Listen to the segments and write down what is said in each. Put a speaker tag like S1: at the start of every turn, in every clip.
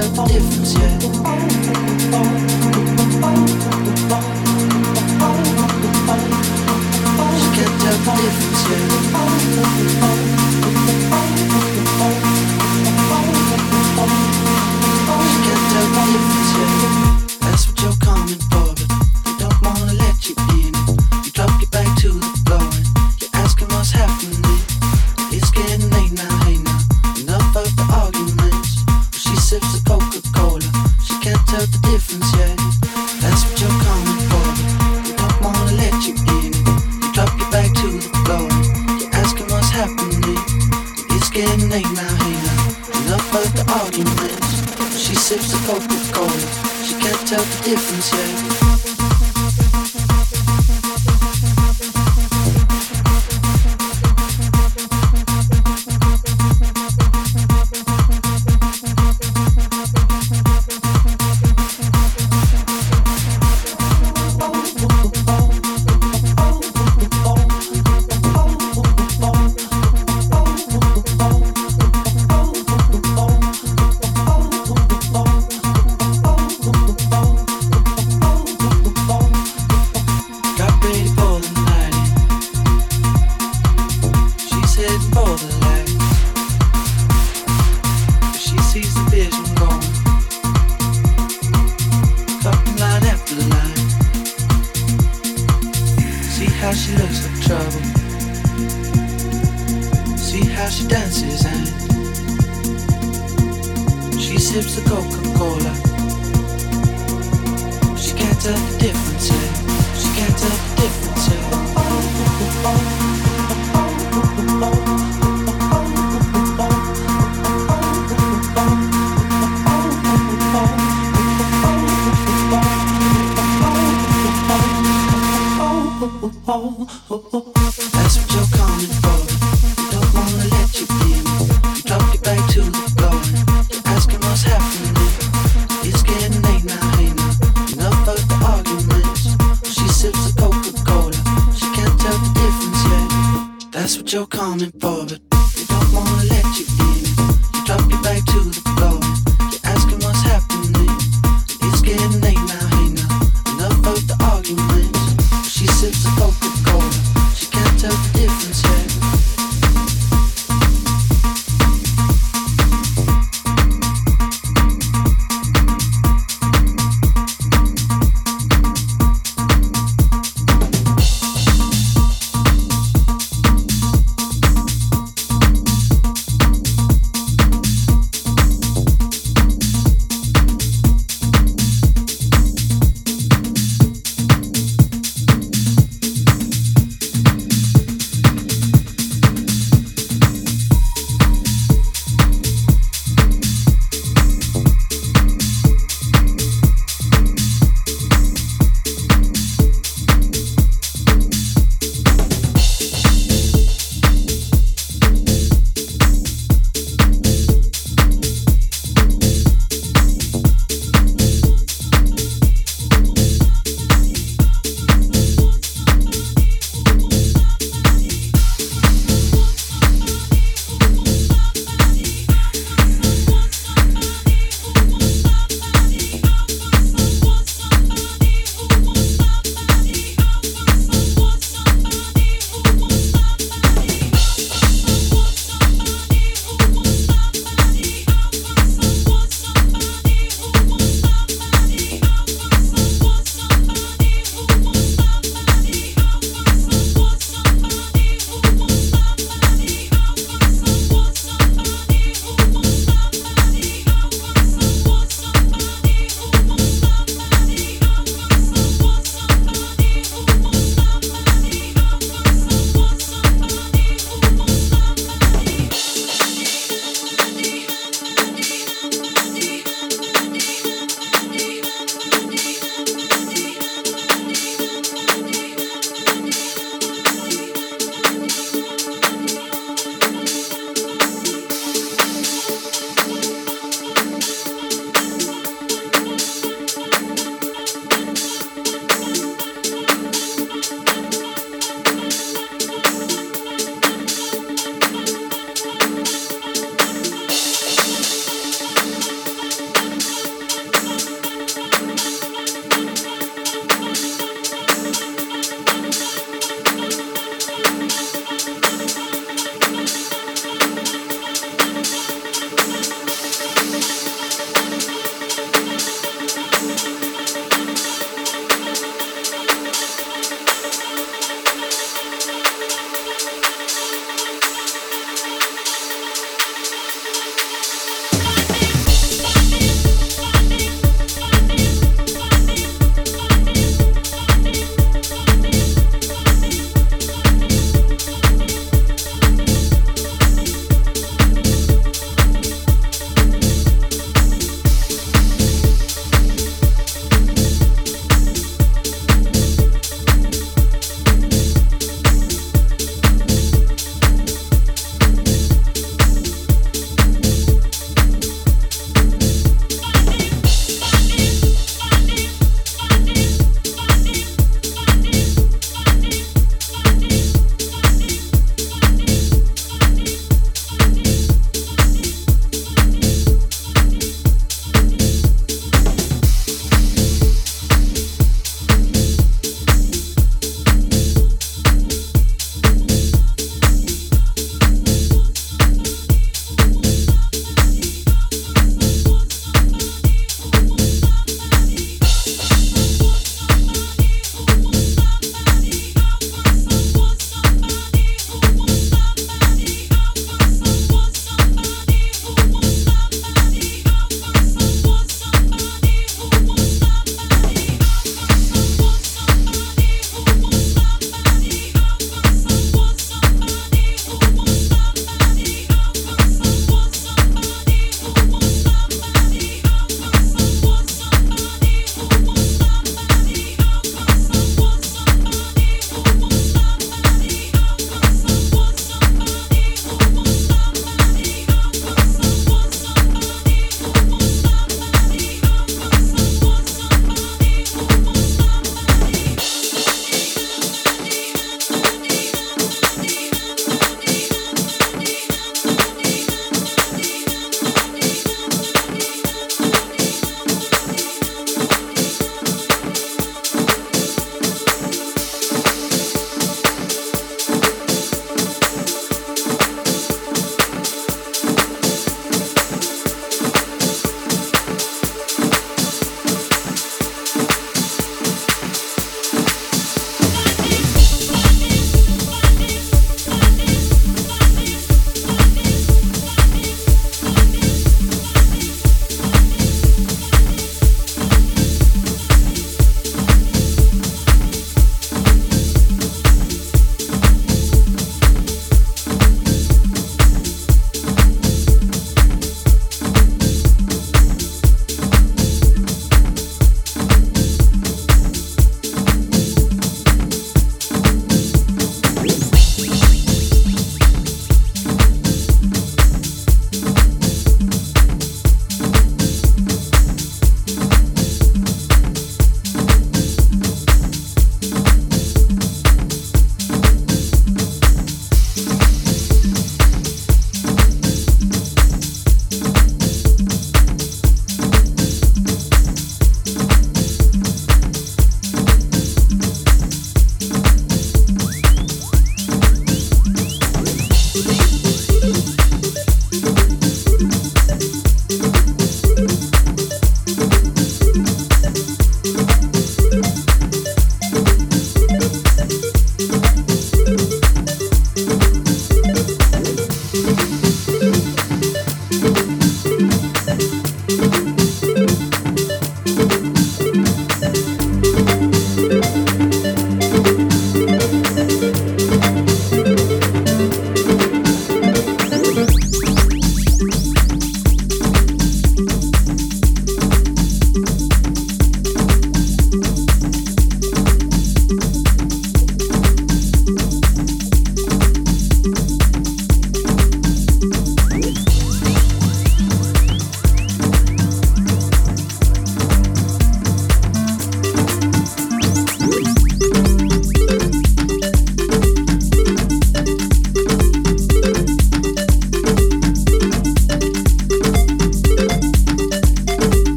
S1: Get up on your feet, difference, yeah. looks like trouble. See how she dances and she sips the Coca Cola. She can't tell the difference. She can't tell. oh, oh, oh.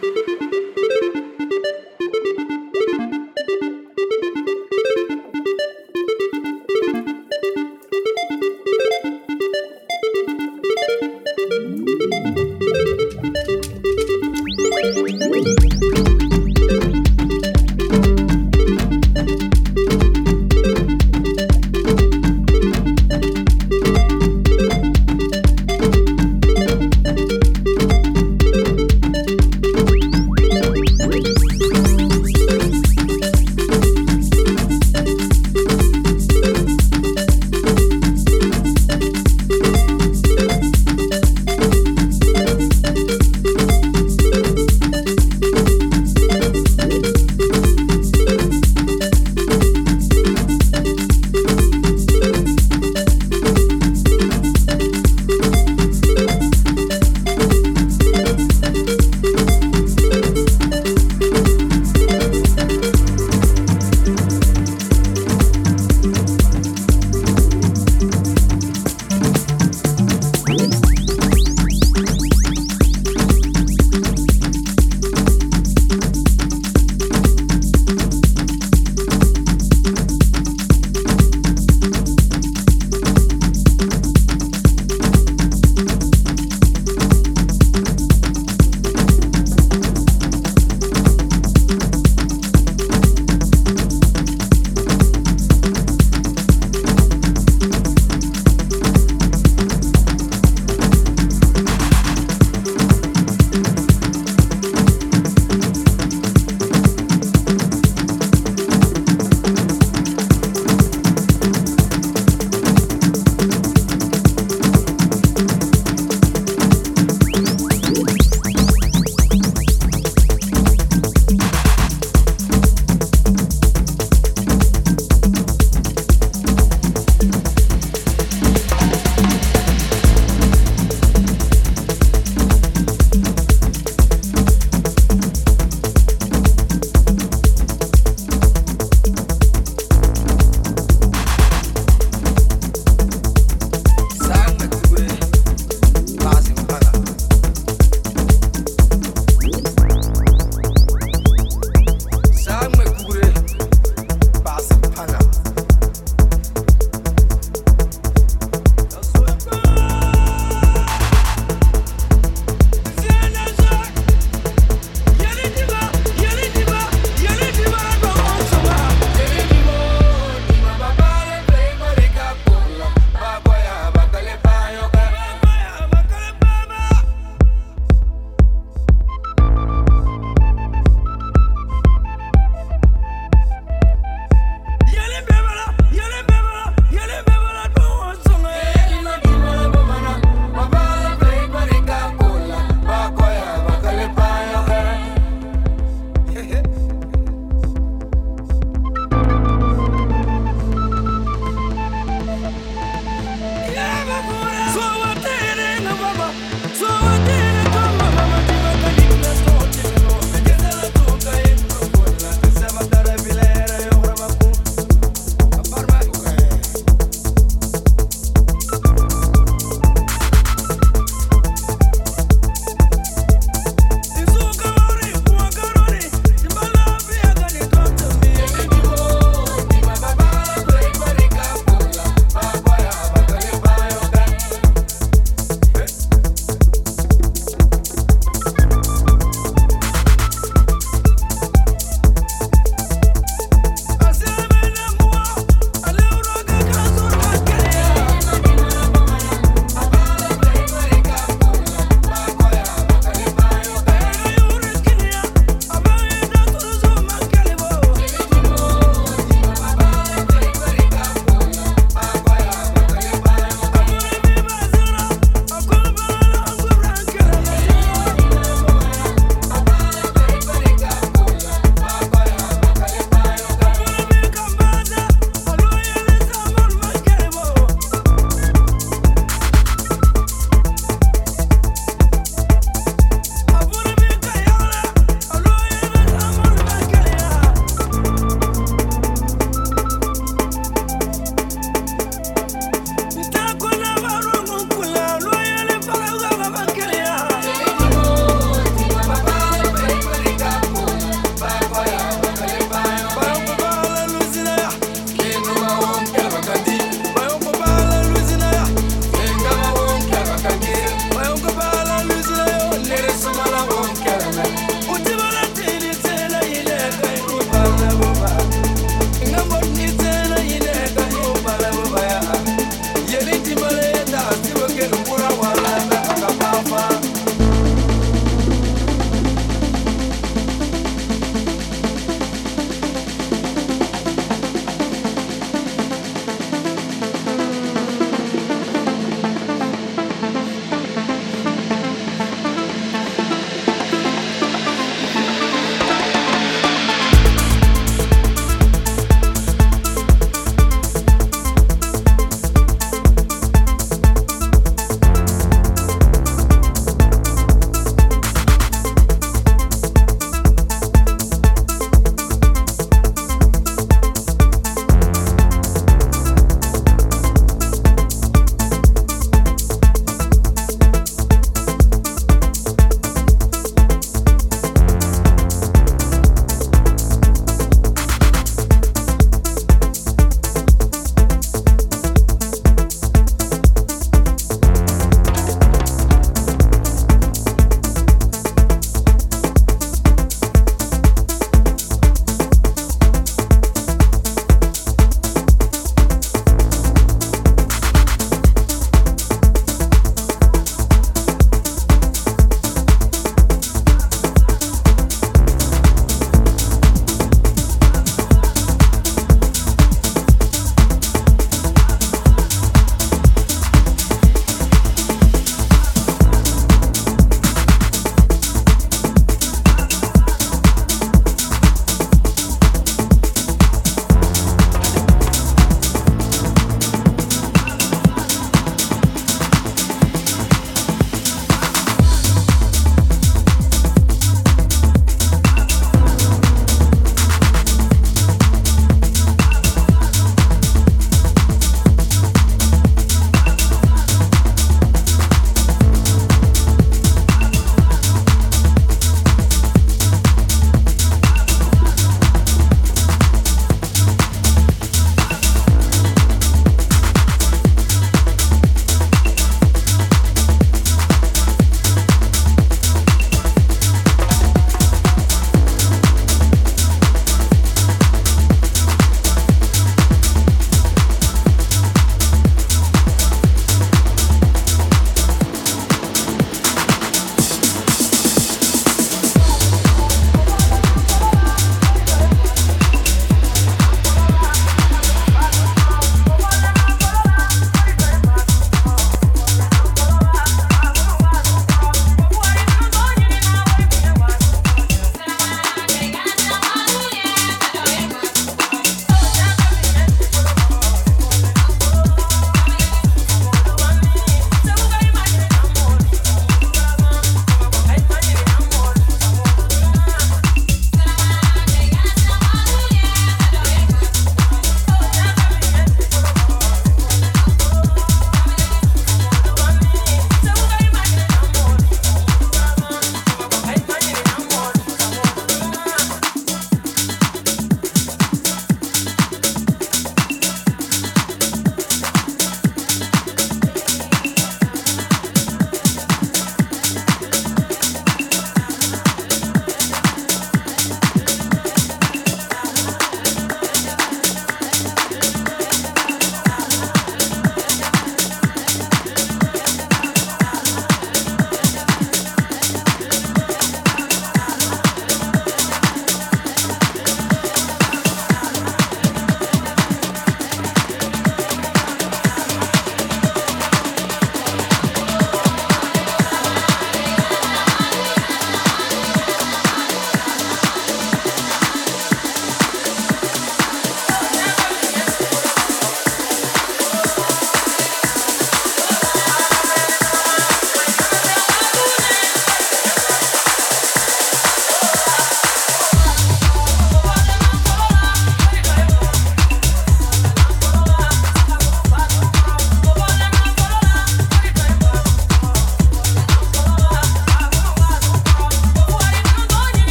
S2: Thank you.